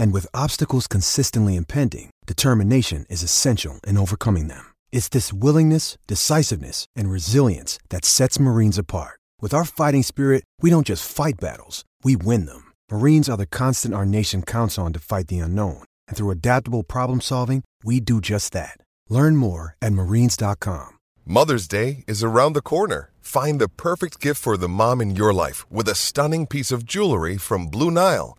And with obstacles consistently impending, determination is essential in overcoming them. It's this willingness, decisiveness, and resilience that sets Marines apart. With our fighting spirit, we don't just fight battles, we win them. Marines are the constant our nation counts on to fight the unknown. And through adaptable problem solving, we do just that. Learn more at marines.com. Mother's Day is around the corner. Find the perfect gift for the mom in your life with a stunning piece of jewelry from Blue Nile.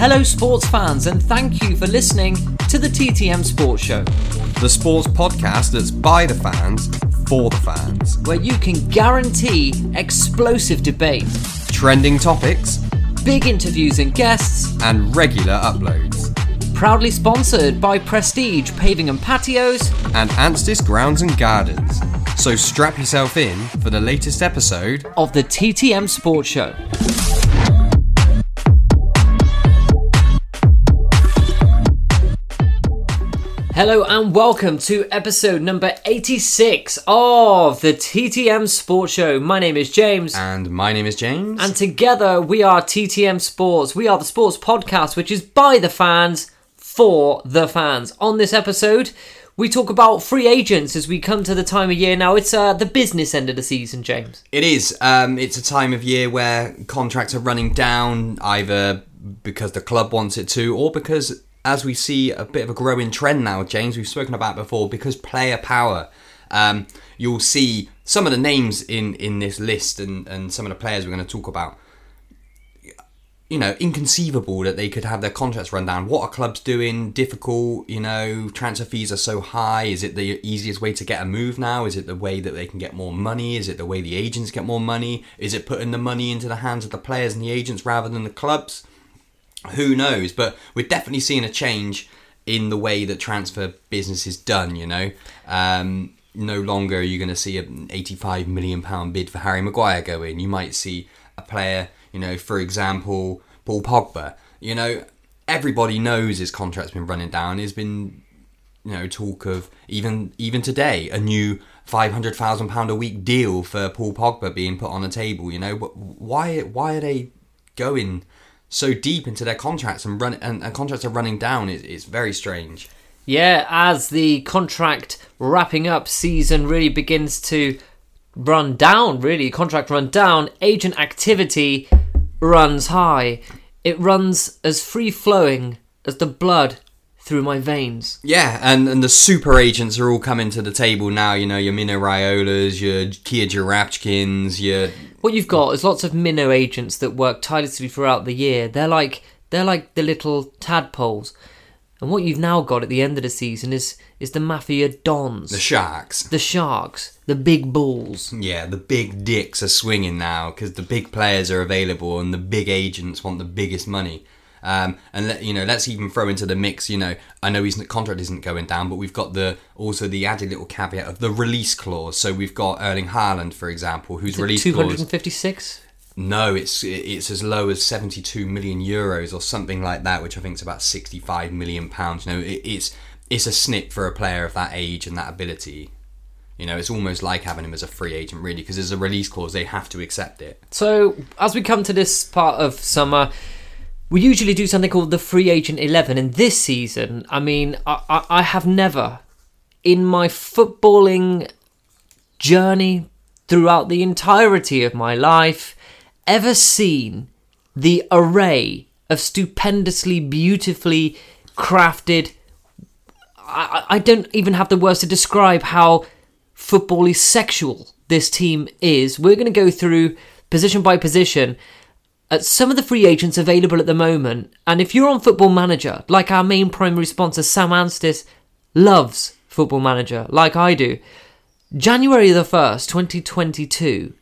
Hello, sports fans, and thank you for listening to the TTM Sports Show, The sports podcast that's by the fans, for the fans. where you can guarantee explosive debate, Trending topics big interviews and guests, and regular uploads. proudly sponsored by Prestige Paving and Patios. And Anstis Grounds and Gardens. So strap yourself in for the latest episode. of the TTM Sports Show. Hello and welcome to episode number 86 of the TTM Sports Show. My name is James. And my name is James. And together we are TTM Sports. We are the sports podcast which is by the fans for the fans. On this episode, we talk about free agents as we come to the time of year now. It's uh, the business end of the season, James. It is. Um, it's a time of year where contracts are running down, either because the club wants it to, or because, as we see a bit of a growing trend now, James, we've spoken about before, because player power. Um, you'll see some of the names in, in this list and, and some of the players we're going to talk about. You know, inconceivable that they could have their contracts run down. What are clubs doing? Difficult, you know, transfer fees are so high. Is it the easiest way to get a move now? Is it the way that they can get more money? Is it the way the agents get more money? Is it putting the money into the hands of the players and the agents rather than the clubs? Who knows? But we're definitely seeing a change in the way that transfer business is done, you know. Um, no longer are you going to see an 85 million pound bid for Harry Maguire go in. You might see a player, you know, for example, Paul Pogba. You know, everybody knows his contract's been running down. There's been, you know, talk of even even today a new five hundred thousand pound a week deal for Paul Pogba being put on the table. You know, but why why are they going so deep into their contracts and run and, and contracts are running down? It, it's very strange. Yeah, as the contract wrapping up season really begins to run down, really, contract run down, agent activity runs high. It runs as free flowing as the blood through my veins. Yeah, and, and the super agents are all coming to the table now. You know, your Mino Raiolas, your Kia Joorabchians, your What you've got is lots of minnow agents that work tirelessly throughout the year. They're like they're like the little tadpoles. And what you've now got at the end of the season is is the mafia dons, the Sharks. the sharks, the big bulls. Yeah, the big dicks are swinging now because the big players are available and the big agents want the biggest money. Um, and let, you know, let's even throw into the mix. You know, I know his contract isn't going down, but we've got the also the added little caveat of the release clause. So we've got Erling Haaland, for example, whose release Two clause. hundred and fifty-six. No, it's it's as low as seventy two million euros or something like that, which I think is about sixty five million pounds. You know, it, it's it's a snip for a player of that age and that ability. You know, it's almost like having him as a free agent, really, because there's a release clause; they have to accept it. So as we come to this part of summer, we usually do something called the free agent 11 and this season i mean I, I, I have never in my footballing journey throughout the entirety of my life ever seen the array of stupendously, beautifully crafted. I, I don't even have the words to describe how footbally sexual this team is. We're going to go through position by position at some of the free agents available at the moment. And if you're on Football Manager, like our main primary sponsor, Sam Anstis, loves Football Manager, like I do, January the 1st, 2022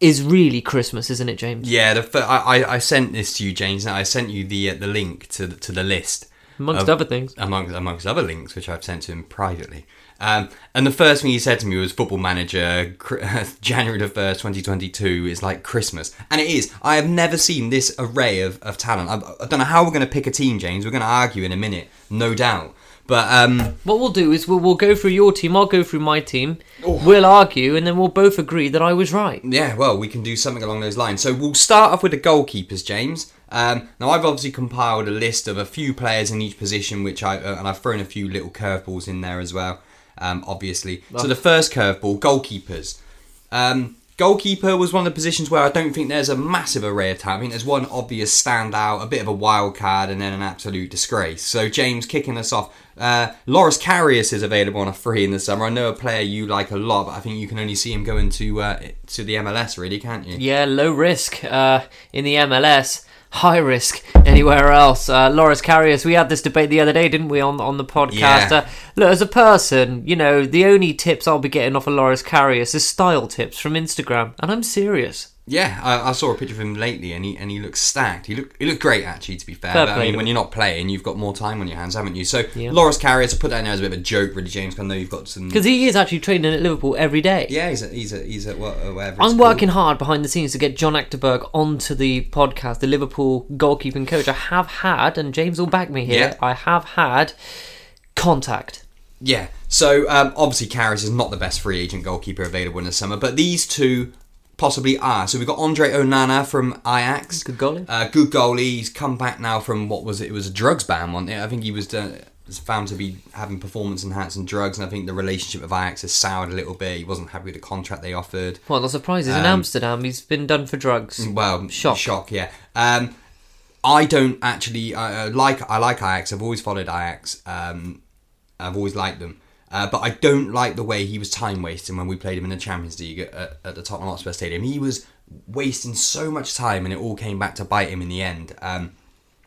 is really Christmas, isn't it, James? Yeah, the I I sent this to you, James. And I sent you the uh, the link to the, to the list Amongst of- other things. amongst amongst other links which I've sent to him privately. Um, and the first thing he said to me was, "Football Manager, January the first, twenty twenty two is like Christmas," and it is. I have never seen this array of, of talent. I, I don't know how we're going to pick a team, James. We're going to argue in a minute, no doubt. But um, What we'll do is we'll, we'll go through your team, I'll go through my team, Oh. we'll argue, and then we'll both agree that I was right. Yeah, well, we can do something along those lines. So we'll start off with the goalkeepers, James. Um, now I've obviously compiled a list of a few players in each position, which I uh, and I've thrown a few little curveballs in there as well. Um, obviously, so the first curveball, goalkeepers. Um, goalkeeper was one of the positions where I don't think there's a massive array of talent. I think there's one obvious standout, a bit of a wild card, and then an absolute disgrace. So James, kicking us off. Uh, Loris Karius is available on a free in the summer. I know a player you like a lot, but I think you can only see him going to uh, to the MLS, really, can't you? Yeah, low risk uh, in the MLS, high risk anywhere else. Uh, Loris Karius, we had this debate the other day, didn't we, on on the podcast? Yeah. Uh, look, as a person, you know, the only tips I'll be getting off of Loris Karius is style tips from Instagram, and I'm serious. Yeah, I, I saw a picture of him lately, and he and he looks stacked. He looked he looked great actually, to be fair. Fair but I mean, when you're not playing, you've got more time on your hands, haven't you? So Yeah. Loris Karius, I put that in there as a bit of a joke, really, James. I know you've got some. Because he is actually training at Liverpool every day. yeah, he's a, he's a, he's a, wha- uh, whatever. it's I'm called. working hard behind the scenes to get John Achterberg onto the podcast, the Liverpool goalkeeping coach. I have had, and James will back me here, Yeah. I have had contact. Yeah. So um, obviously, Karius is not the best free agent goalkeeper available in the summer, but these two possibly are. So we've got Andre Onana from Ajax. Good goalie. Uh, good goalie. He's come back now from what was it? It was a drugs ban, wasn't it? I think he was. Uh, was found to be having performance enhancing drugs, and I think the relationship with Ajax has soured a little bit. He wasn't happy with the contract they offered. Well, not surprised. He's in Um, Amsterdam. He's been done for drugs. Well, Shock. shock, yeah. Um, I don't actually I, uh, like. I like Ajax. I've always followed Ajax. Um, I've always liked them. Uh, but I don't like the way he was time wasting when we played him in the Champions League at, at, the Tottenham Hotspur Stadium. He was wasting so much time, and it all came back to bite him in the end. Um,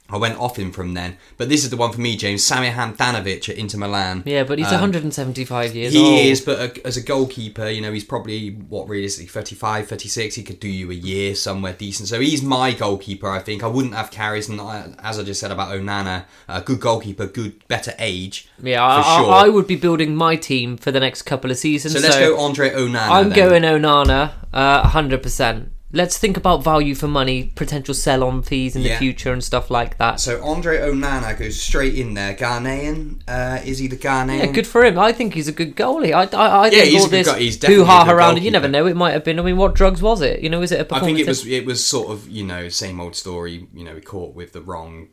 I went off him from then. But this is the one for me, James. Samir Handanovic at Inter Milan. Yeah, but he's Um, 175 years he old. is, but a, as a goalkeeper, you know, he's probably, what, realistically, 35, 36. He could do you a year somewhere decent. So he's my goalkeeper, I think. I wouldn't have Karius, and as I just said about Onana, uh, good goalkeeper, good, better age. Yeah, I- sure. I would be building my team for the next couple of seasons. so let's go Andre Onana. I'm then. going Onana, uh, 100%. Let's think about value for money, potential sell-on fees in Yeah. the future, and stuff like that. So Andre Onana goes straight in there. Ghanaian, uh, is he the Ghanaian? Yeah, good for him. I think he's a good goalie. I, I, I think he's all this go- hoo-ha good around. You never know. It might have been. I mean, what drugs was it? You know, is it a I think it was it was sort of you know same old story. You know, caught with the wrong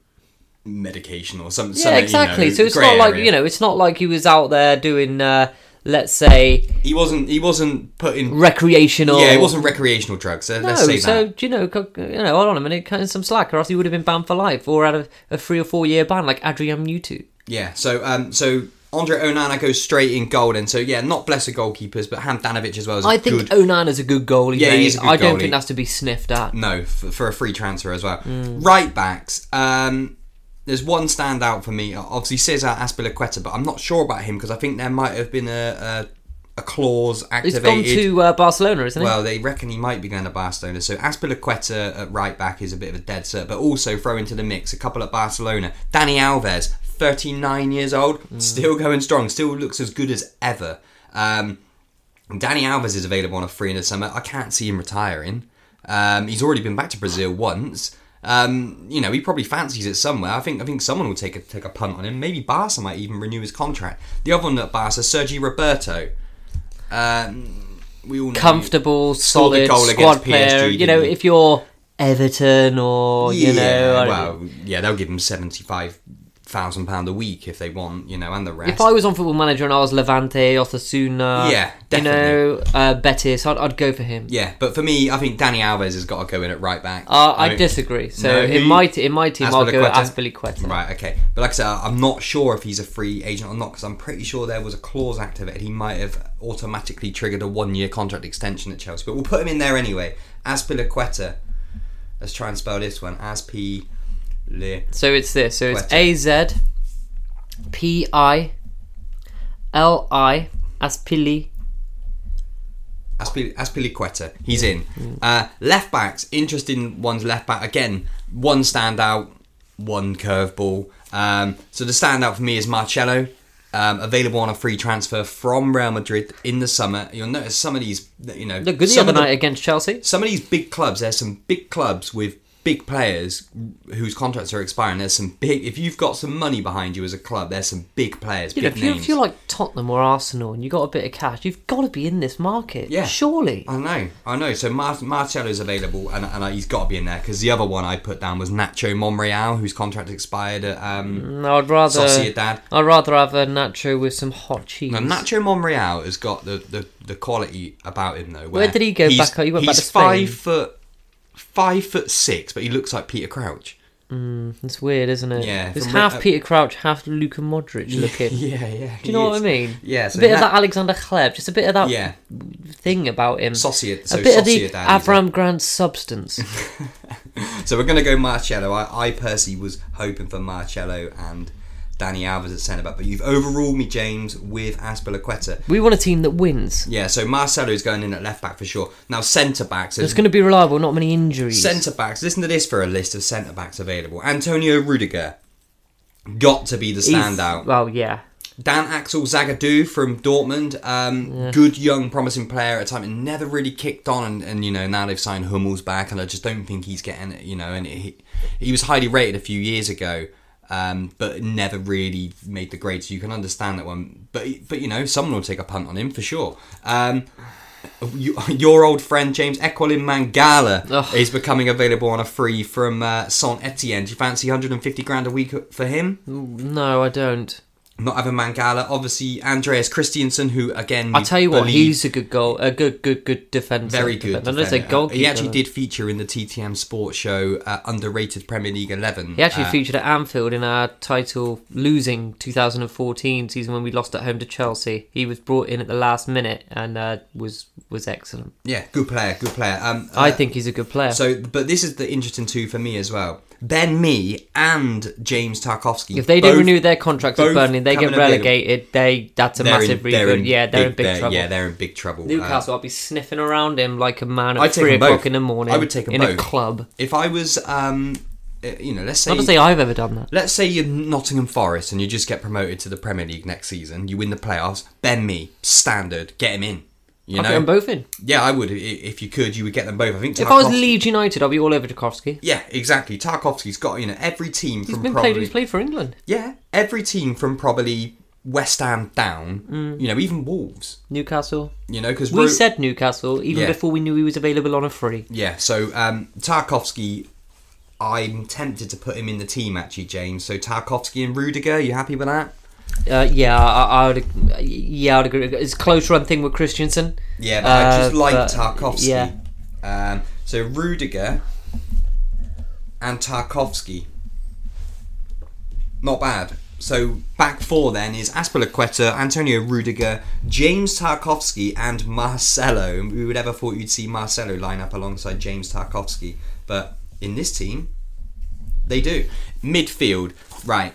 medication or something. yeah, exactly. so it's not like you know, it's not like he was out there doing, uh, let's say, he wasn't he wasn't putting recreational. yeah, it wasn't recreational drugs. So No, let's say so that. do you know, you know, hold on a minute, cut in some slack, or else he would have been banned for life, or out of a three or four year ban like Adrian Mutu. Yeah. So um so Andre Onana goes straight in goal then. So yeah, not blessed goalkeepers, but Handanovic as well is I think good. Onana's a good goalie. Yeah, mate. he is I don't think that's to be sniffed at. No, for, for a free transfer as well. Mm. Right backs. Um, there's one standout for me. Obviously, Cesar Azpilicueta, but I'm not sure about him because I think there might have been a a, a clause He's activated. gone to uh, Barcelona, isn't he? Well, they reckon he might be going to Barcelona. So Azpilicueta at right back is a bit of a dead cert, but also throw into the mix a couple at Barcelona. Dani Alves, 39 years old, still going strong, still looks as good as ever. Um, Dani Alves is available on a free in the summer. I can't see him retiring. Um, he's already been back to Brazil once. Um, you know, he probably fancies it somewhere. I think I think someone will take a take a punt on him. Maybe Barca might even renew his contract. The other one at Barca, Sergi Roberto. Um, we all know Comfortable, solid goal squad PSG, player. You know, he? if you're Everton or you know, well, yeah, they'll give him seventy-five thousand pound a week if they want, you know, and the rest. If I was on Football Manager and I was Levante, Osasuna, Yeah, you know, uh, Betis, I'd, I'd go for him. yeah, but for me, I think Dani Alves has got to go in at right back. Uh, I mean- disagree. So No, in my t- in my team, I'll go? Azpilicueta. Right, okay. But like I said, I'm not sure if he's a free agent or not because I'm pretty sure there was a clause activated. He might have automatically triggered a one year contract extension at Chelsea. But we'll put him in there anyway. Azpilicueta. Let's try and spell this one. Aspi. Le. So it's this. So it's A Z P I L I Aspili. Aspili, Azpilicueta. He's in. Uh, left backs, interesting ones. Left back again. One standout, one curveball. Um, so the standout for me is Marcelo. Um, available on a free transfer from Real Madrid in the summer. You'll notice some of these, you know, Look good the other the- night against Chelsea. some of these big clubs, there's some big clubs with big players whose contracts are expiring. There's some big. If you've got some money behind you as a club, there's some big players, You know, big if, you, names. if you're like Tottenham or Arsenal and you got a bit of cash, you've got to be in this market. Yeah. surely. I know, I know. So Mar- Marcelo's available, and, and he's got to be in there because the other one I put down was Nacho Monreal, whose contract expired at um, No, I'd rather. Sociedad. I'd rather have a Nacho with some hot cheese. Now, Nacho Monreal has got the, the, the quality about him though. Where did he go he's- back- he went back to Spain? five foot, five foot six, but he looks like Peter Crouch. It's weird, isn't it? Yeah, It's half Re- uh, Peter Crouch, half Luka Modric looking. Yeah, yeah. Do you know what I mean? Yeah, a so bit of that Alexander Hleb, just a bit of that Yeah, thing about him. Sociedad. So a bit of the Sociedad, he's a- Avram Grant substance. So we're going to go Marcelo. I, I personally was hoping for Marcelo and Dani Alves at centre back, but you've overruled me, James, with Azpilicueta. we want a team that wins. Yeah, so Marcelo is going in at left back for sure. Now centre backs. It's going to be reliable, not many injuries. Centre backs. Listen to this for a list of centre backs available. Antonio Rudiger, got to be the He's- standout. Well, yeah. Dan Axel Zagadou from Dortmund, um, good young promising player at a time, and never really kicked on. And, and you know now they've signed Hummels back, and I just don't think he's getting it. You know, and he he was highly rated a few years ago, um, but never really made the grade. So you can understand that one. But but you know someone will take a punt on him for sure. Um, you, your old friend James Eliaquim Mangala Ugh. is becoming available on a free from uh, Saint Etienne. Do you fancy 150 grand a week for him? No, I don't. Not having Mangala. Obviously, Andreas Christensen, who again, I tell you what, he's a good goal, a good, good, good defender. very good. I don't say defender. goalkeeper. He actually did feature in the TTM Sports Show, uh, underrated Premier League Eleven. He actually Uh, featured at Anfield in our title losing 2014 season when we lost at home to Chelsea. He was brought in at the last minute and uh, was was excellent. yeah, good player, good player. Um, I uh, think he's a good player. so. But this is the interesting two for me as well. Ben Mee and James Tarkowski. if they don't both- renew their contracts with Burnley, they get relegated. They that's a they're massive in, they're rebuild. in yeah, they're in big they're- trouble. Yeah, they're in big trouble. Uh, Newcastle, I'll be sniffing around him like a man at I'd three o'clock in the morning. I would take them in both. a club. if I was, um, uh, you know, let's say Not to say I've ever done that. Let's say you're Nottingham Forest and you just get promoted to the Premier League next season. You win the playoffs. Ben Mee standard. Get him in. You I'll know. get them both in. Yeah, I would. I- If you could, you would get them both. I think. If I was Tarkowski- Leeds United, I'll be all over Tarkowski. Yeah, exactly. Tarkowski's got you know every team He's from been probably played. He's played for England. yeah every team from probably West Ham down. Mm. You know even Wolves. Newcastle. You know because We said Newcastle even Yeah. before we knew he was available on a free. Yeah, so um, Tarkowski, I'm tempted to put him in the team actually, James. So Tarkowski and Rudiger, you happy with that? Uh, yeah, I, I would. Yeah, I'd agree. It's a close run thing with Christensen. Yeah, but I just Uh, like but, Tarkowski. yeah. Um, so Rudiger and Tarkowski. Not bad. So back four then is Azpilicueta, Antonio Rudiger, James Tarkowski, and Marcelo. Who would ever thought you'd see Marcelo line up alongside James Tarkowski? But in this team, they do. Midfield, right?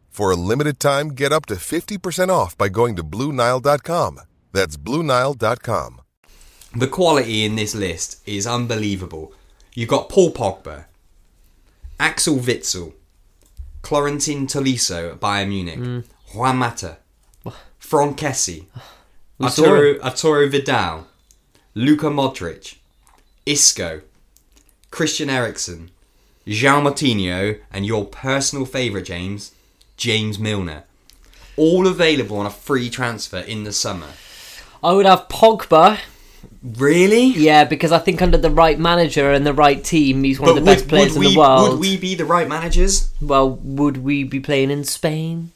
For a limited time, get up to 50% off by going to BlueNile.com. That's BlueNile.com. The quality in this list is unbelievable. You've got Paul Pogba, Axel Witsel, Florentin Tolisso at Bayern Munich, Mm. Juan Mata, Franck Kessie, We Arturo, Arturo Vidal, Luka Modric, Isco, Christian Eriksen, Jean Martino, and your personal favourite, James, James Milner. All available on a free transfer in the summer. I would have Pogba. Really? Yeah, because I think under the right manager and the right team, he's one of the best players in the world. Would we be the right managers? Well, would we be playing in Spain?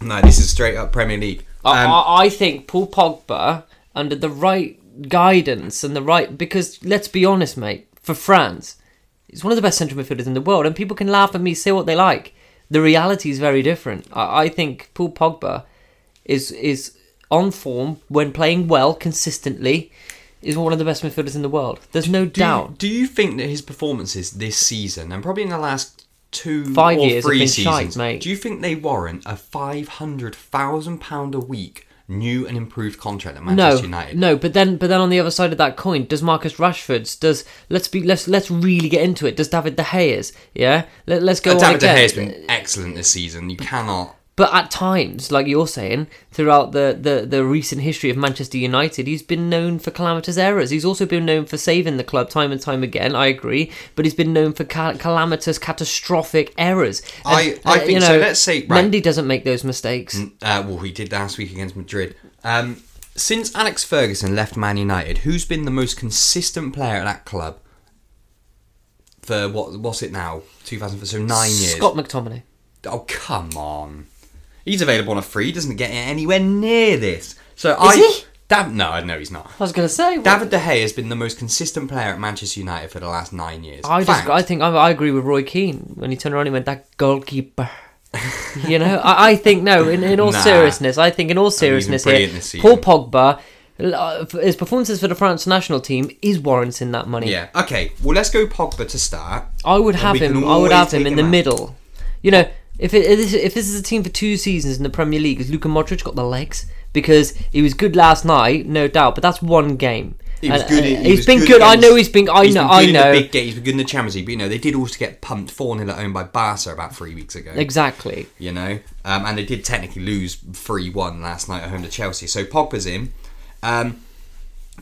No, this is straight up Premier League. I- Um, I, I think Paul Pogba, under the right guidance and the right, because let's be honest, mate, for France, he's one of the best central midfielders in the world, and people can laugh at me, say what they like. The reality is very different. I, I think Paul Pogba is is on form when playing well consistently. Is one of the best midfielders in the world. There's no do, doubt. You, do you think that his performances this season, and probably in the last two Five or years three been seasons, shite, mate. do you think they warrant a five hundred thousand pound a week new and improved contract at no, Manchester United? no, but then, but then on the other side of that coin, does Marcus Rashford's? Does let's be let's let's really get into it. Does David De Gea's? Yeah, Let, let's go Uh, on David De. Gea has been excellent this season. You cannot. But at times, like you're saying, throughout the, the, the recent history of Manchester United, he's been known for calamitous errors. He's also been known for saving the club time and time again. I agree, but he's been known for ca- calamitous, catastrophic errors. I- I think so. Let's say- right. Mendy doesn't make those mistakes. Uh, well, he did last week against Madrid. Um, since Alex Ferguson left Man United, who's been the most consistent player at that club for what? What's it now? Two thousand. So nine years. Scott McTominay. Oh come on! He's available on a free. Doesn't get anywhere near this. So I. he? Dav- no, no, he's not. I was going to say. what- David De Gea has been the most consistent player at Manchester United for the last nine years. I just, Fact. I think I, I agree with Roy Keane when he turned around and went that goalkeeper. you know, I, I think no. In, in all Nah. seriousness, I think in all seriousness here, brilliant this Paul. Pogba, uh, his performances for the France national team is warranting that money. Yeah. Okay. Well, let's go Pogba to start. I would have we can him. I would always have him take in the out. middle. You know, if it, if this- if this is a team for two seasons in the Premier League, has Luka Modric got the legs? Because he was good last night, no doubt. But that's one game. He was And, good. uh, he he's been good. I against- know he's been. I he's know. been I good know. big game. He's been good in the Champions League, but you know they did also get pumped four 0 at home by Barca about three weeks ago. Exactly. You know, um, and they did technically lose three one last night at home to Chelsea. So Pogba's in. Um,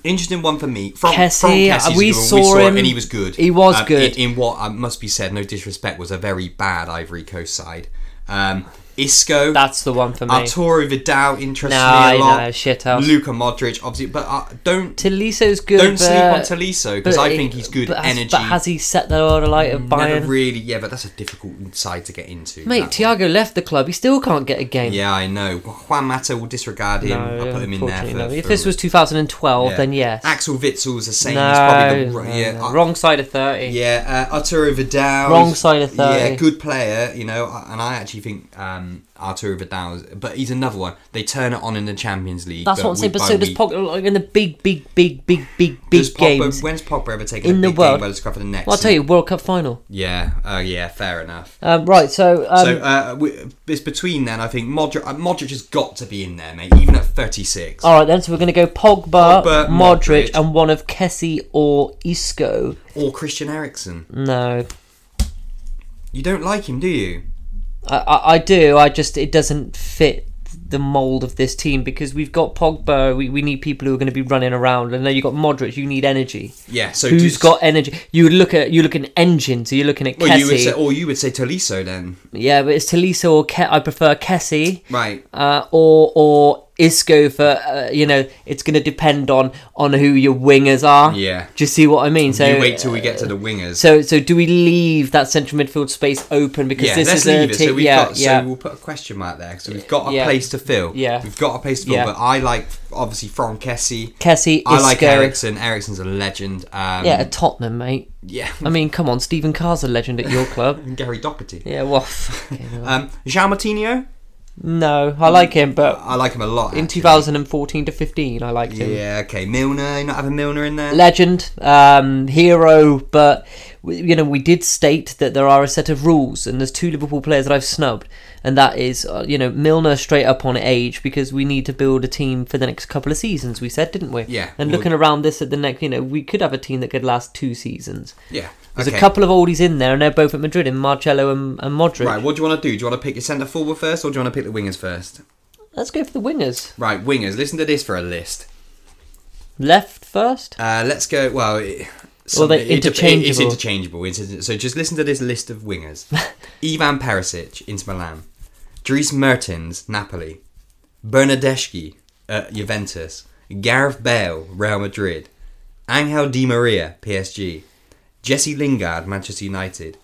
interesting one for me. From, Kessie, from Kessie's we good. saw him. and he was good. He was Um, good. in, in what uh, must be said. No disrespect, was a very bad Ivory Coast side. Um, Isco. That's the one for me. Arturo Vidal interests No, me I a lot. know, shithouse. Luka Modric, obviously, but uh, don't Tolisso's good. don't sleep on Tolisso because I think he's good but has, energy. But has he set the world alight of Never really, yeah, but that's a difficult side to get into. Mate, that one. Thiago left the club. He still can't get a game. Yeah, I know. Juan Mata will disregard him. No, I'll put him in there. For, no. If for- this was 2012, yeah. then yes. Axel Witsel's the same. no, he's probably the no, yeah, uh, wrong side of 30. Yeah, uh, Arturo Vidal. Wrong side of 30. Yeah, good player, you know, uh, and I actually think um, Arturo Vidal, but he's another one. They turn it on in the Champions League. That's what I'm saying. But so does week. Pogba like in the big, big, big, big, big, big Pogba- games When's Pogba ever taken in a the big world. game by the the next? Well, I'll tell you, World Cup final. Yeah, uh, yeah, fair enough. Um, right. So, um, so uh, we, it's between then. I think Modric, uh, Modric has got to be in there, mate. Even at 36. all right then. So we're going to go Pogba, Pogba, Modric, Modric. and one of Kessie or Isco. Or Christian Eriksen. No, You don't like him, do you? I, I, do. I just it doesn't fit the mold of this team because we've got Pogba. We, we need people who are going to be running around, and then you have got Modric. You need energy. Yeah. So Who's just- got energy? You would look at you look at an engine. So you're looking at Well, you would Kessie. say, or you would say Tolisso then, yeah, but it's Tolisso or Ke- I prefer Kessie. right? uh, or or Isco for uh, you know it's going to depend on on who your wingers are. Yeah. Do you see what I mean? So you wait till we get to the wingers. So so do we leave that central midfield space open because yeah, this let's is leave a it. so we've yeah got, yeah so we'll put a question mark there. So we've got a Yeah. place to fill. Yeah. we've got a place to fill. Yeah. But I like obviously from Kessie. Kessie I like Isco. Eriksen. Eriksen's a legend. Um, Yeah, at Tottenham, mate. yeah. I mean, come on, Stephen Carr's a legend at your club. and Gary Doherty. Yeah, well. Um, Jean Martino. No, I like him, but I like him a lot. in actually. 2014 to 15, I liked him. Yeah. Okay. Milner. You not having Milner in there? legend, um, hero, but you know we did state that there are a set of rules, and there's two Liverpool players that I've snubbed, and that is uh, you know Milner straight up on age because we need to build a team for the next couple of seasons. We said, didn't we? Yeah. And Well- looking around this at the next, you know, we could have a team that could last two seasons. yeah. There's okay. a couple of oldies in there, and they're both at Madrid, in Marcelo and, and Modric. Right. What do you want to do? Do you want to pick your centre forward first, or do you want to pick the wingers first? Let's go for the wingers. Right, wingers. Listen to this for a list. Left first. Uh, let's go. Well, it, Well, they're it- it- It's interchangeable. interchangeable. It's- so just listen to this list of wingers: Ivan Perisic, Inter Milan; Dries Mertens, Napoli; Bernardeschi at Juventus; Gareth Bale, Real Madrid; Angel Di Maria, PSG; Jesse Lingard, Manchester United;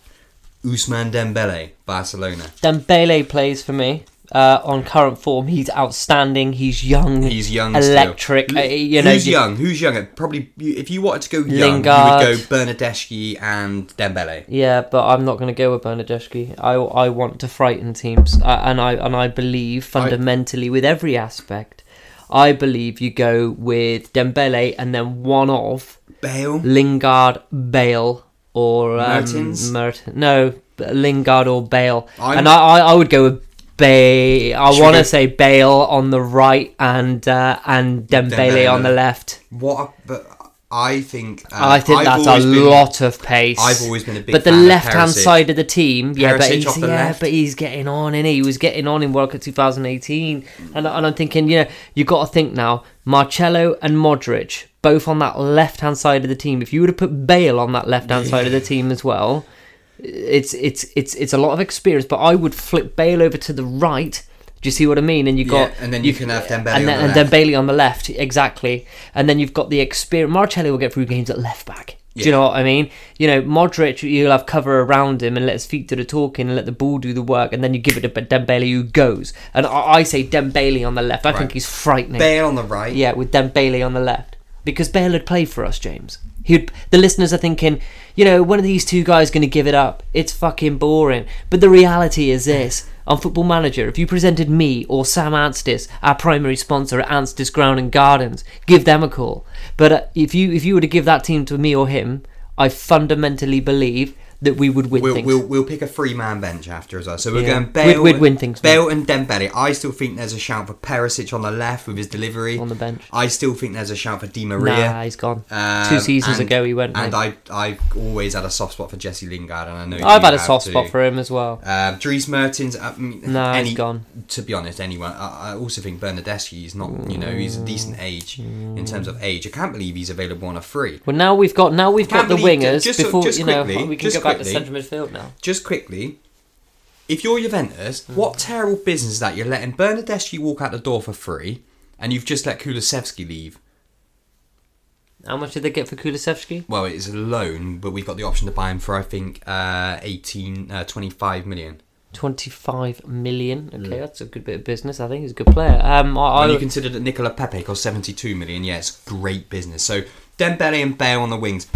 Ousmane Dembele, Barcelona. Dembele plays for me. Uh, on current form, he's outstanding. He's young. He's young, electric. Still. uh, you know, who's you- young? Who's younger? Probably, if you wanted to go young, Lingard. you would go Bernardeschi and Dembele. Yeah, but I'm not going to go with Bernardeschi. I, I want to frighten teams, uh, and I and I believe fundamentally with every aspect, I believe you go with Dembele and then one of Bale. Lingard, Bale, or um, Mertens? Mertens. No, Lingard or Bale, I'm- and I, I I would go with. Bale. I want to say Bale on the right and uh, and Dembele, Dembele. on the left. What? a- But I think. Uh, I think I've that's a been- lot of pace. I've always been a big But the left hand side of the team, yeah, but he's, yeah, left. but he's getting on, and he was getting on in World Cup 2018, and, and I'm thinking, you know, you got to think now, Marcelo and Modric, both on that left hand side of the team. If you were to put Bale on that left hand side of the team as well, it's it's it's it's a lot of experience. But I would flip Bale over to the right. Do you see what I mean? And you got Yeah, and then you can have Dembele and, on then, the and left. Dembele on the left, exactly. And then you've got the experience. Marcelo will get through games at left back. Do you Yeah. know what I mean? You know, Modric, you'll have cover around him and let his feet do the talking and let the ball do the work, and then you give it to Dembele who goes. And I, I say Dembele on the left. I think he's frightening. Bale on the right. Yeah, with Dembele on the left. Because Bale had played for us, James. He'd, the listeners are thinking, you know, one of these two guys going to give it up. It's fucking boring. But the reality is this. On Football Manager, if you presented me or Sam Anstis, our primary sponsor at Anstis Ground and Gardens, give them a call. But uh, if you if you were to give that team to me or him, I fundamentally believe that we would win We'll, things. we'll, we'll pick a three man bench after as well. So we're Yeah. going Bale, We'd- win things, Bale and Dembele. I still think there's a shout for Perisic on the left with his delivery On the bench. I still think there's a shout for Di Maria. Nah, he's gone. Um, Two seasons and- ago he went. And mate. I I've always had a soft spot for Jesse Lingard, and I know I've had a soft too. spot for him as well. Um, Dries Mertens, uh, mm, Nah, he's any, gone. To be honest, anyone. I, I also think Bernardeschi is not. You know, he's a decent age in terms of age. I can't believe he's available on a free. Well, now we've got now we've got the wingers just- before just you know quickly, we can just back to central midfield now. Just quickly, if you're Juventus, Hmm. what terrible business is that? You're letting Bernardeschi walk out the door for free, and you've just let Kulusevski leave. How much did they get for Kulusevski? Well, it's a loan, but we've got the option to buy him for I think uh, 18, uh, 25 million. Twenty-five million. Okay, that's a good bit of business. I think he's a good player. Um, I, When I you consider that Nicolas Pepe cost 72 million, yeah, it's great business. So Dembele and Bale on the wings,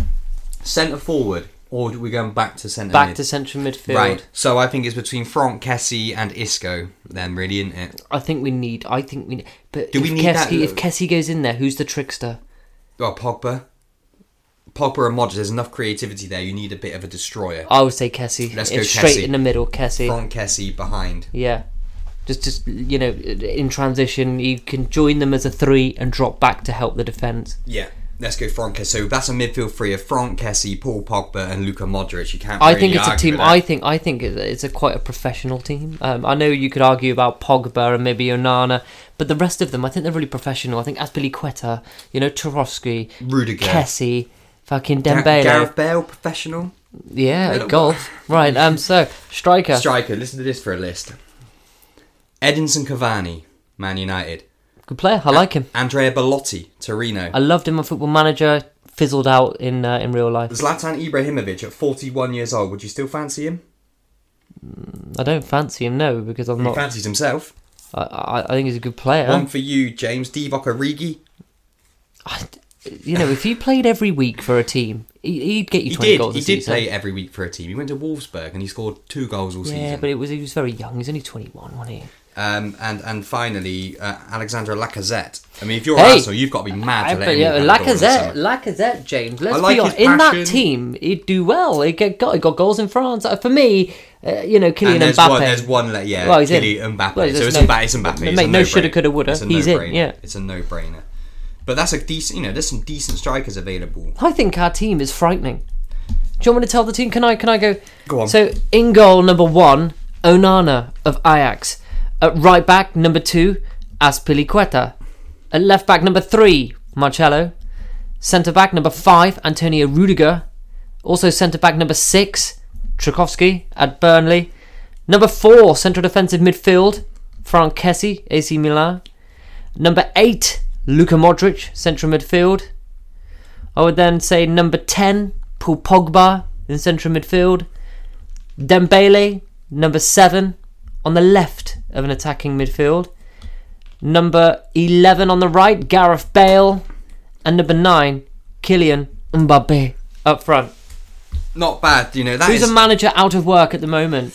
centre forward, or are we going back to centre back mid? to central midfield. Right. So I think it's between Franck Kessie and Isco. Then really, isn't it? I think we need. I think we. Need, but Do if we need Kessie, that- If Kessie goes in there, who's the trickster? Well, Pogba. Pogba and Modric, there's enough creativity there. You need a bit of a destroyer. I would say Kessie. Let's it's go straight Kessie. in the middle. Kessie. Franck Kessie behind. Yeah. Just, just you know, in transition, you can join them as a three and drop back to help the defense. Yeah. Let's go Franck. So that's a midfield three of Franck Kessie, Paul Pogba, and Luka Modric. You can't. I think it's a team. I think I think it's a- quite a professional team. Um, I know you could argue about Pogba and maybe Onana, but the rest of them, I think they're really professional. I think Azpilicueta, you know, Tarkowski, Rudiger. Kessie, fucking Dembele, Gareth Bale, professional. yeah, Little- golf. right. Um. So striker. Striker. Listen to this for a list. Edinson Cavani, Man United. Good player. I like him. Andrea Bellotti, Torino. I loved him on Football Manager. Fizzled out in uh, in real life. Zlatan Ibrahimovic at 41 years old. Would you still fancy him? I don't fancy him, no, because I'm He not. fancies himself. I, I, I think he's a good player. One for you, James. Divock Origi. I- you know, if he played every week for a team, he, he'd get you He twenty did. goals He did season. play every week for a team. He went to Wolfsburg and he scored two goals all Yeah, season. but it was he was very young. He's only twenty one, wasn't he? Um, and and finally, uh, Alexandre Lacazette. I mean, if you're Hey! Arsenal, you've got to be mad I, to let him yeah, walk the door in the Lacazette. Lacazette, James. Let's I like be honest. In that team, he'd do well. He got he got goals in France. Uh, for me, uh, you know, Kylian And there's Mbappe. one, there's one, yeah, Well, he's in. Kylian Mbappe. Well, so it's, no- Mbappe, it's Mbappe. It's mate, a no shoulda, coulda, woulda. It's a He's in, no-brainer. yeah. It's a no-brainer. But that's a decent, you know, there's some decent strikers available. I think our team is frightening. Do you want me to tell the team? Can I? Can I go? Go on. So in goal number one, Onana of Ajax. At right back number two, Azpilicueta. At left back number three, Marcelo. Centre back number five, Antonio Rudiger. Also centre back number six, Tchaikovsky at Burnley. Number four, central defensive midfield, Frank Kessie, AC Milan. Number eight, Luka Modric, central midfield. I would then say number 10, Paul Pogba in central midfield. Dembele, number 7, on the left of an attacking midfield. Number 11 on the right, Gareth Bale. And number 9, Kylian Mbappe up front. Not bad, you know. That Who's is- a manager out of work at the moment?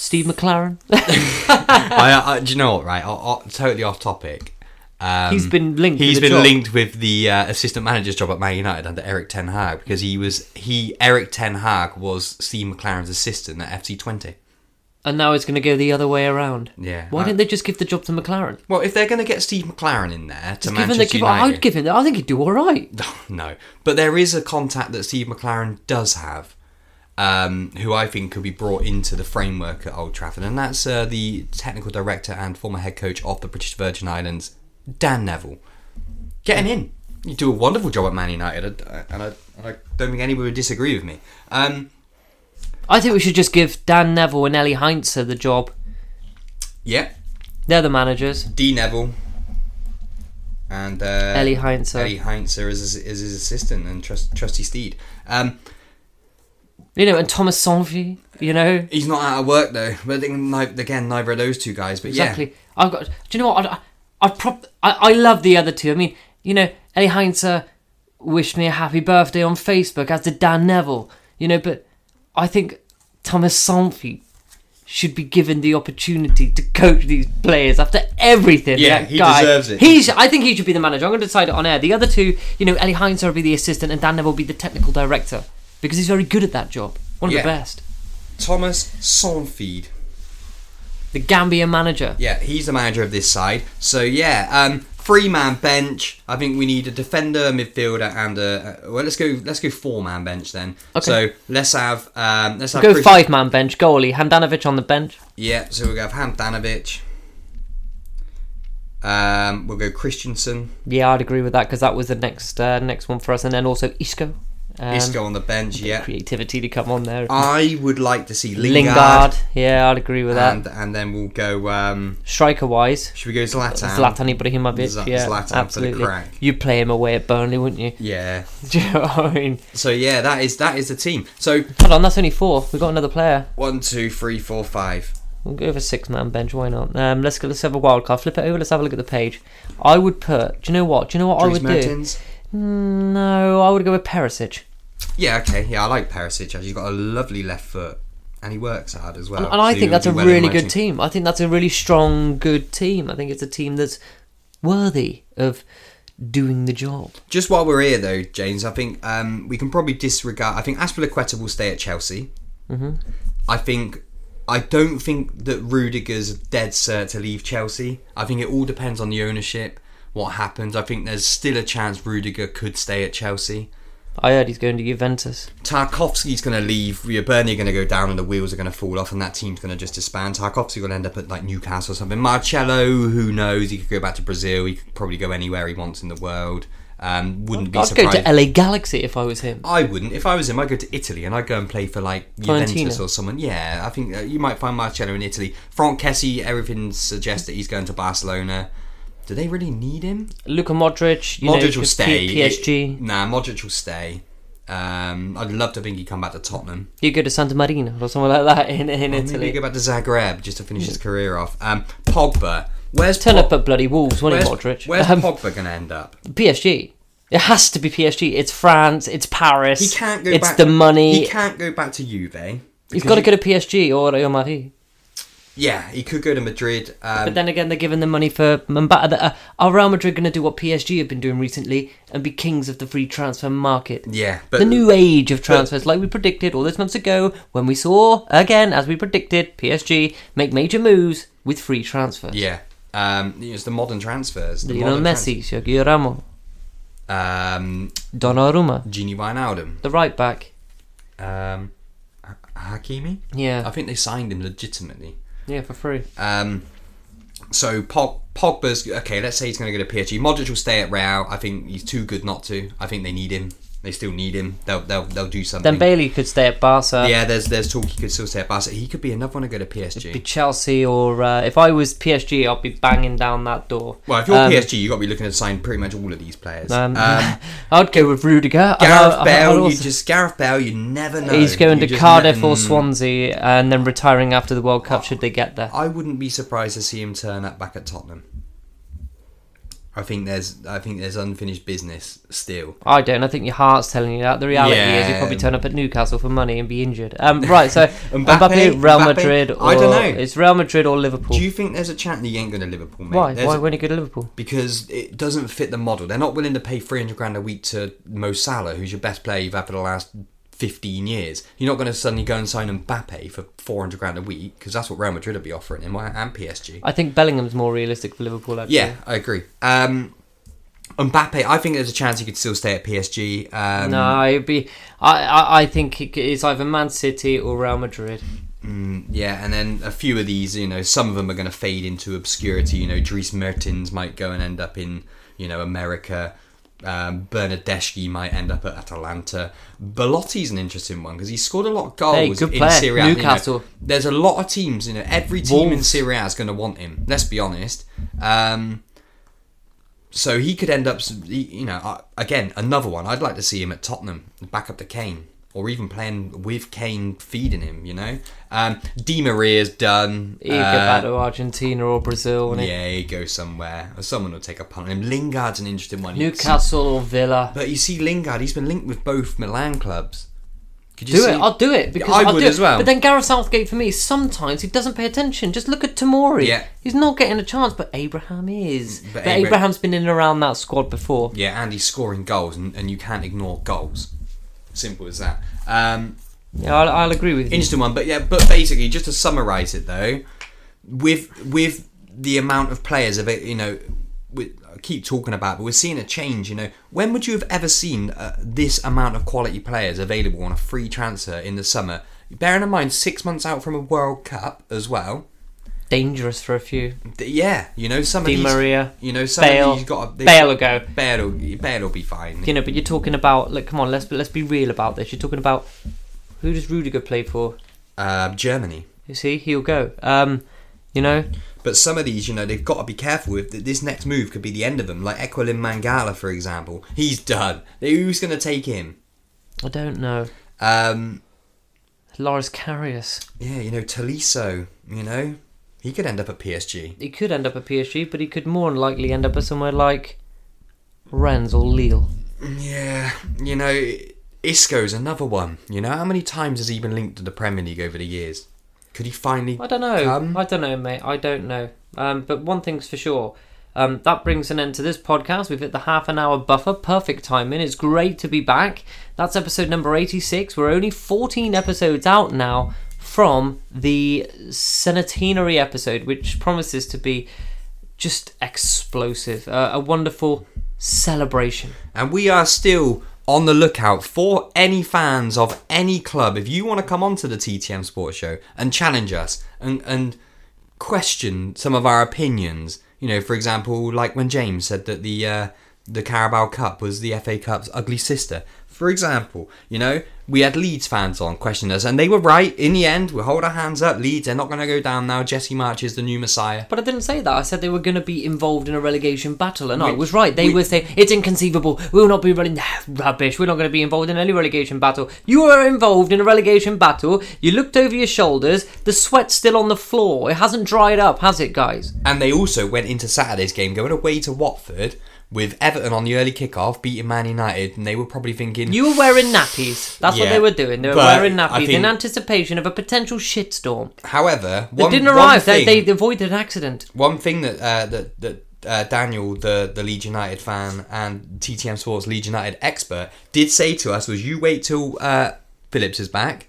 Steve McClaren. I, I, do you know what? Right, o- o- totally off topic. Um, He's been linked He's with the been job. linked with the uh, assistant manager's job at Man United under Erik Ten Hag because he was he Erik Ten Hag was Steve McClaren's assistant at FC Twente. and now it's going to go the other way around. Yeah. Why I- didn't they just give the job to McClaren? Well, if they're going to get Steve McClaren in there to Just give him the, Manchester give, United, I'd give him. I think he'd do all right. no, but there is a contact that Steve McLaren does have, um, who I think could be brought into the framework at Old Trafford, and that's uh, the technical director and former head coach of the British Virgin Islands, Dan Neville. Get him in. You do a wonderful job at Man United, uh, and I, and I don't think anyone would disagree with me. Um, I think we should just give Dan Neville and Ellie Heinzer the job. yeah, They're the managers. D Neville. And uh, Ellie Heinzer. Ellie Heinzer is, his- is his assistant and trust, trusty steed. Um, You know, and Thomas Saintfiet, you know. He's not out of work though. But again, neither of those two guys. But Exactly. I've got. Do you know what? I, I, prop, I, I love the other two. I mean, you know, Ellie Heinzer wished me a happy birthday on Facebook, as did Dan Neville. You know, but I think Thomas Saintfiet should be given the opportunity to coach these players after everything. Yeah, that he guy, deserves it. He's. I think he should be the manager. I'm going to decide it on air. The other two, you know, Ellie Heinzer will be the assistant, and Dan Neville will be the technical director because he's very good at that job. One of Yeah. the best. Thomas Saintfiet. The Gambian manager. Yeah, he's the manager of this side. So yeah, um, three man bench. I think we need a defender, a midfielder, and a. Well, let's go. Let's go four man bench then. Okay. So let's have. Um, let's have. Go Chris- five man bench goalie. Handanovic on the bench. Yeah. So we'll go Handanovic. Um, we'll go Christensen. Yeah, I'd agree with that because that was the next uh, next one for us, and then also Isco. Um, Isco on the bench. Yeah. creativity to come on there. I would like to see Lingard. Lingard, yeah, I'd agree with that. And and then we'll go. Um, Striker wise, should we go Zlatan? Zlatan Ibrahimovic, Z- yeah, Zlatan absolutely. crack. You'd play him away at Burnley, wouldn't you? Yeah. Do you know what I mean? So yeah, that is that is the team. So Hold on, that's only four. We've got another player. one, two, three, four, five. We'll go for six man bench. Why not? Um, let's go. Let's have a wild card. Flip it over. Let's have a look at the page. I would put. Do you know what? Do you know what I would Mertens. do? No, I would go with Perisic. Yeah, okay. Yeah, I like Perisic. He's got a lovely left foot, and he works hard as well. And, and I So think that's a well really good team. I think that's a really strong, good team. I think it's a team that's worthy of doing the job. Just while we're here, though, James, I think um, we can probably disregard. I think Azpilicueta will stay at Chelsea. Mm-hmm. I think. I don't think that Rudiger's dead cert to leave Chelsea. I think it all depends on the ownership, what happens. I think there's still a chance Rudiger could stay at Chelsea. I heard he's going to Juventus. Tarkowski's going to leave. Yeah, Burnley are going to go down, and the wheels are going to fall off, and that team's going to just disband. Tarkowski will end up at like Newcastle or something. Marcelo, who knows? He could go back to Brazil. He could probably go anywhere he wants in the world. Um, wouldn't be I'd go to LA Galaxy if I was him. I wouldn't. If I was him, I'd go to Italy and I'd go and play for like Juventus or someone. Yeah, I think uh, you might find Marcelo in Italy. Frank Kessie, everything suggests that he's going to Barcelona. Do they really need him? Luka Modric, you Modric know, will stay. PSG. nah, Modric will stay. Um, I'd love to think he'd come back to Tottenham. You go to Santa Marina or somewhere like that in, in maybe Italy. go back to Zagreb just to finish his career off. Um, Pogba. Where's Turn Pog- up at bloody Wolves, won't Where's, he, Modric? where's Um, Pogba going to end up? PSG. It has to be PSG. It's France. It's Paris. He can't go It's back. the money. He can't go back to Juve. He's got to go to PSG or Real Madrid. Yeah, he could go to Madrid. Um, But then again, they're giving them money for Mbappe. Uh, Are Real Madrid going to do what PSG have been doing recently and be kings of the free transfer market? yeah, but the new age of transfers, like we predicted all those months ago, when we saw again, as we predicted, PSG make major moves with free transfers. yeah, um, it's the modern transfers. The Lionel Messi, Sergio Ramos, trans- um, Donnarumma, Gini Wijnaldum, the right back. um, Ha- Hakimi. I think they signed him legitimately. Yeah, for free. Um, so Pog, Pogba's okay. Let's say he's going to go to PSG. Modric will stay at Real. I think he's too good not to. I think they need him. They still need him. They'll they'll, they'll do something. Dembele could stay at Barca. yeah, there's there's talk he could still stay at Barca. He could be another one to go to PSG. Be Chelsea or uh, if I was PSG, I'd be banging down that door. Well, if you're Um, PSG, you've got to be looking to sign pretty much all of these players. Um, Um, I'd go with Rudiger. Gareth I- I- I'd Bale, you just Gareth Bale, you never know. He's going You to Cardiff or mm. Swansea and then retiring after the World Cup should they get there. I wouldn't be surprised to see him turn up back at Tottenham. I think there's I think there's unfinished business still. I don't. I think your heart's telling you that. The reality is you Yeah. probably turn up at Newcastle for money and be injured. Um, right, so Mbappe? Mbappe, Real Mbappe? Madrid. Or, I don't know. It's Real Madrid or Liverpool. Do you think there's a chance he ain't going to Liverpool, mate? Why? There's Why won't he go to Liverpool? because it doesn't fit the model. They're not willing to pay 300 grand a week to Mo Salah, who's your best player you've had for the last 15 years. You're not going to suddenly go and sign Mbappe for 400 grand a week because that's what Real Madrid would be offering him and PSG. I think Bellingham's more realistic for Liverpool. Actually. Yeah, I agree. Um, Mbappe, I think there's a chance he could still stay at PSG. Um, No, it'd be. I, I, I think it's either Man City or Real Madrid. Yeah, and then a few of these, you know, some of them are going to fade into obscurity. You know, Dries Mertens might go and end up in, you know, America. Um, Bernardeschi might end up at Atalanta. Belotti's an interesting one because he scored a lot of goals Hey, in. Serie A. you know. Newcastle. there's a lot of teams, you know, every team in Wolves. Serie A is going to want him. Let's be honest. Um, so he could end up, you know, uh, again, another one. I'd like to see him at Tottenham, back up to Kane, or even playing with Kane feeding him, you know? Um, Di Maria's done. He'd go back to Argentina or Brazil. yeah, he goes somewhere. Or someone will take a punt on him. Lingard's an interesting one. Newcastle or Villa. but you see Lingard, he's been linked with both Milan clubs. Could you Do see? it. I'll do it because I will would do as well. But then Gareth Southgate for me, sometimes he doesn't pay attention. Just look at Tomori. Yeah. He's not getting a chance, but Abraham is. But But, Abra- Abraham's been in and around that squad before. Yeah, and he's scoring goals, and, and you can't ignore goals. Simple as that. Um, Yeah, I'll, I'll agree with you. interesting one, but yeah, but basically, just to summarise it though, with with the amount of players of it, you know, we I keep talking about, but we're seeing a change. You know, when would you have ever seen uh, this amount of quality players available on a free transfer in the summer? Bearing in mind, six months out from a World Cup as well. Dangerous for a few. Yeah, you know some Di of these. Maria, you know some Bale. of these got. Bale will go. Bale will, Bale will be fine. You know, but you're talking about. Look, come on, let's let's be real about this. You're talking about who does Rudiger play for? Uh, Germany. You see, he'll go. Um, you know, But some of these, you know, they've got to be careful with. That This next move could be the end of them. Like Eliaquim Mangala, for example. He's done. Who's going to take him? I don't know. Um, Loris Karius. yeah, you know, Tolisso, you know. He could end up at PSG. He could end up at PSG, but he could more than likely end up at somewhere like Rennes or Lille. Yeah, you know, Isco's another one. You know, how many times has he been linked to the Premier League over the years? Could he finally I don't know. come? I don't know, mate. I don't know. Um, but one thing's for sure. Um, that brings an end to this podcast. We've hit the half an hour buffer. Perfect timing. It's great to be back. That's episode number 86. We're only 14 episodes out now from the Centenary episode, which promises to be just explosive. Uh, a wonderful celebration. And we are still on the lookout for any fans of any club. If you want to come onto the TTM Sports Show and challenge us and, and question some of our opinions, you know, for example, like when James said that the uh, the Carabao Cup was the FA Cup's ugly sister. For example, you know, we had Leeds fans on questioning us, and they were right. In the end, we hold our hands up. Leeds, they're not going to go down now. Jesse Marsch is the new messiah. But I didn't say that. I said they were going to be involved in a relegation battle, and I was right. They we- were saying it's inconceivable. We will not be running rubbish. We're not going to be involved in any relegation battle. You were involved in a relegation battle. You looked over your shoulders. The sweat's still on the floor. It hasn't dried up, has it, guys? And they also went into Saturday's game going away to Watford with Everton on the early kickoff, beating Man United, and they were probably thinking, You were wearing nappies. That's what Yeah, they were doing. They were but wearing I nappies think- in anticipation of a potential shitstorm. However, They one, didn't one arrive. thing- They, they avoided an accident. One thing that uh, that that uh, Daniel, the the Leeds United fan and TTM Sports Leeds United expert, did say to us was, "You wait till uh, Phillips is back,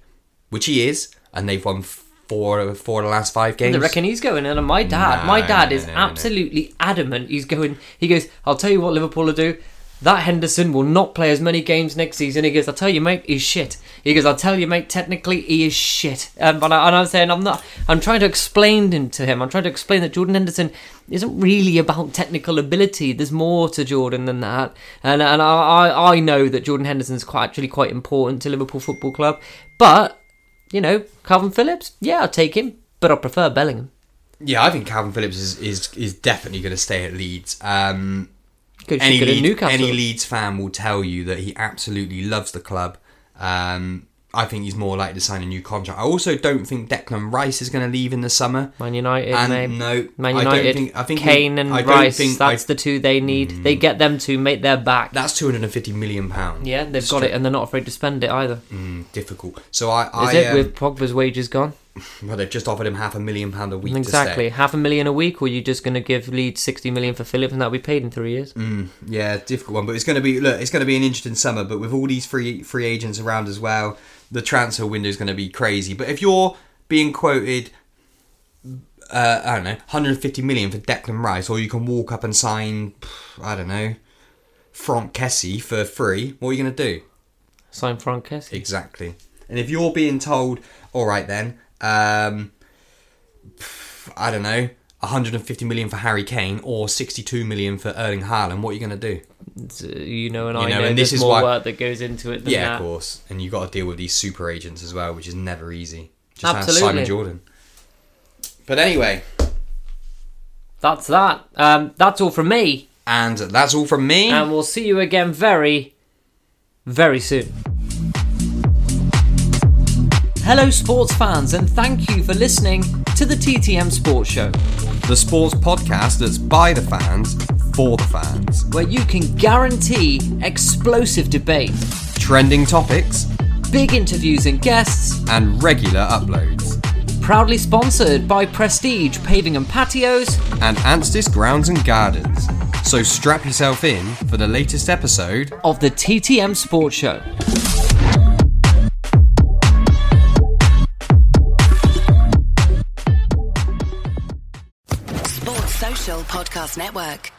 which he is, and they've won four four of the last five games." I reckon he's going, in and my dad, No, my dad no, is no, absolutely adamant. He's going. He goes. I'll tell you what Liverpool will do. That Henderson will not play as many games next season. He goes. I'll tell you, mate. He's shit. He goes. I'll tell you, mate. Technically, he is shit. Um, but I, and I'm saying I'm not. I'm trying to explain him to him. I'm trying to explain that Jordan Henderson isn't really about technical ability. There's more to Jordan than that. And and I I, I know that Jordan Henderson is quite actually quite important to Liverpool Football Club. But you know, Kalvin Phillips, yeah, I'll take him. But I prefer Bellingham. Yeah, I think Kalvin Phillips is is, is definitely going to stay at Leeds. Um, any, Leeds, any Leeds fan will tell you that he absolutely loves the club. Um, I think he's more likely to sign a new contract. I also don't think Declan Rice is going to leave in the summer. Man United, And mate. no, Man I don't United, think- I think Kane we- and I Rice. think- that's I- the two they need. They mm. get them to make their back. That's two hundred and fifty million pounds. yeah, they've got it, and they're not afraid to spend it either. Mm, difficult. So I, Is it um, with Pogba's wages gone? well, they've just offered him half a million pound a week. Exactly, half a million a week, or you just going to give Leeds sixty million for Phillips, and that'll be paid in three years. Mm, yeah, difficult one, but it's going to be look. It's going to be an interesting summer, but with all these free free agents around as well, the transfer window is going to be crazy. But if you're being quoted, uh, I don't know, 150 million for Declan Rice, or you can walk up and sign, I don't know, Frank Kessie for free, what are you going to do? Sign Frank Kessie. Exactly. And if you're being told, all right then, um, I don't know, 150 million for Harry Kane or 62 million for Erling Haaland, what are you going to do? It's, uh, you know, and You I know, know, and there's this is more why- work that goes into it than Yeah, that. of course. And you've got to deal with these super agents as well, which is never easy. Just ask Absolutely. Simon Jordan. But anyway, That's that. Um, that's all from me, and that's all from me. and we'll see you again very, very soon. Hello, sports fans, and thank you for listening to the TTM Sports Show. the sports podcast that's by the fans, for the fans. where you can guarantee explosive debate, Trending topics big interviews and guests, and regular uploads. proudly sponsored by Prestige Paving and Patios. And Anstis Grounds and Gardens. So strap yourself in for the latest episode of the TTM Sports Show. Sports Social Podcast Network.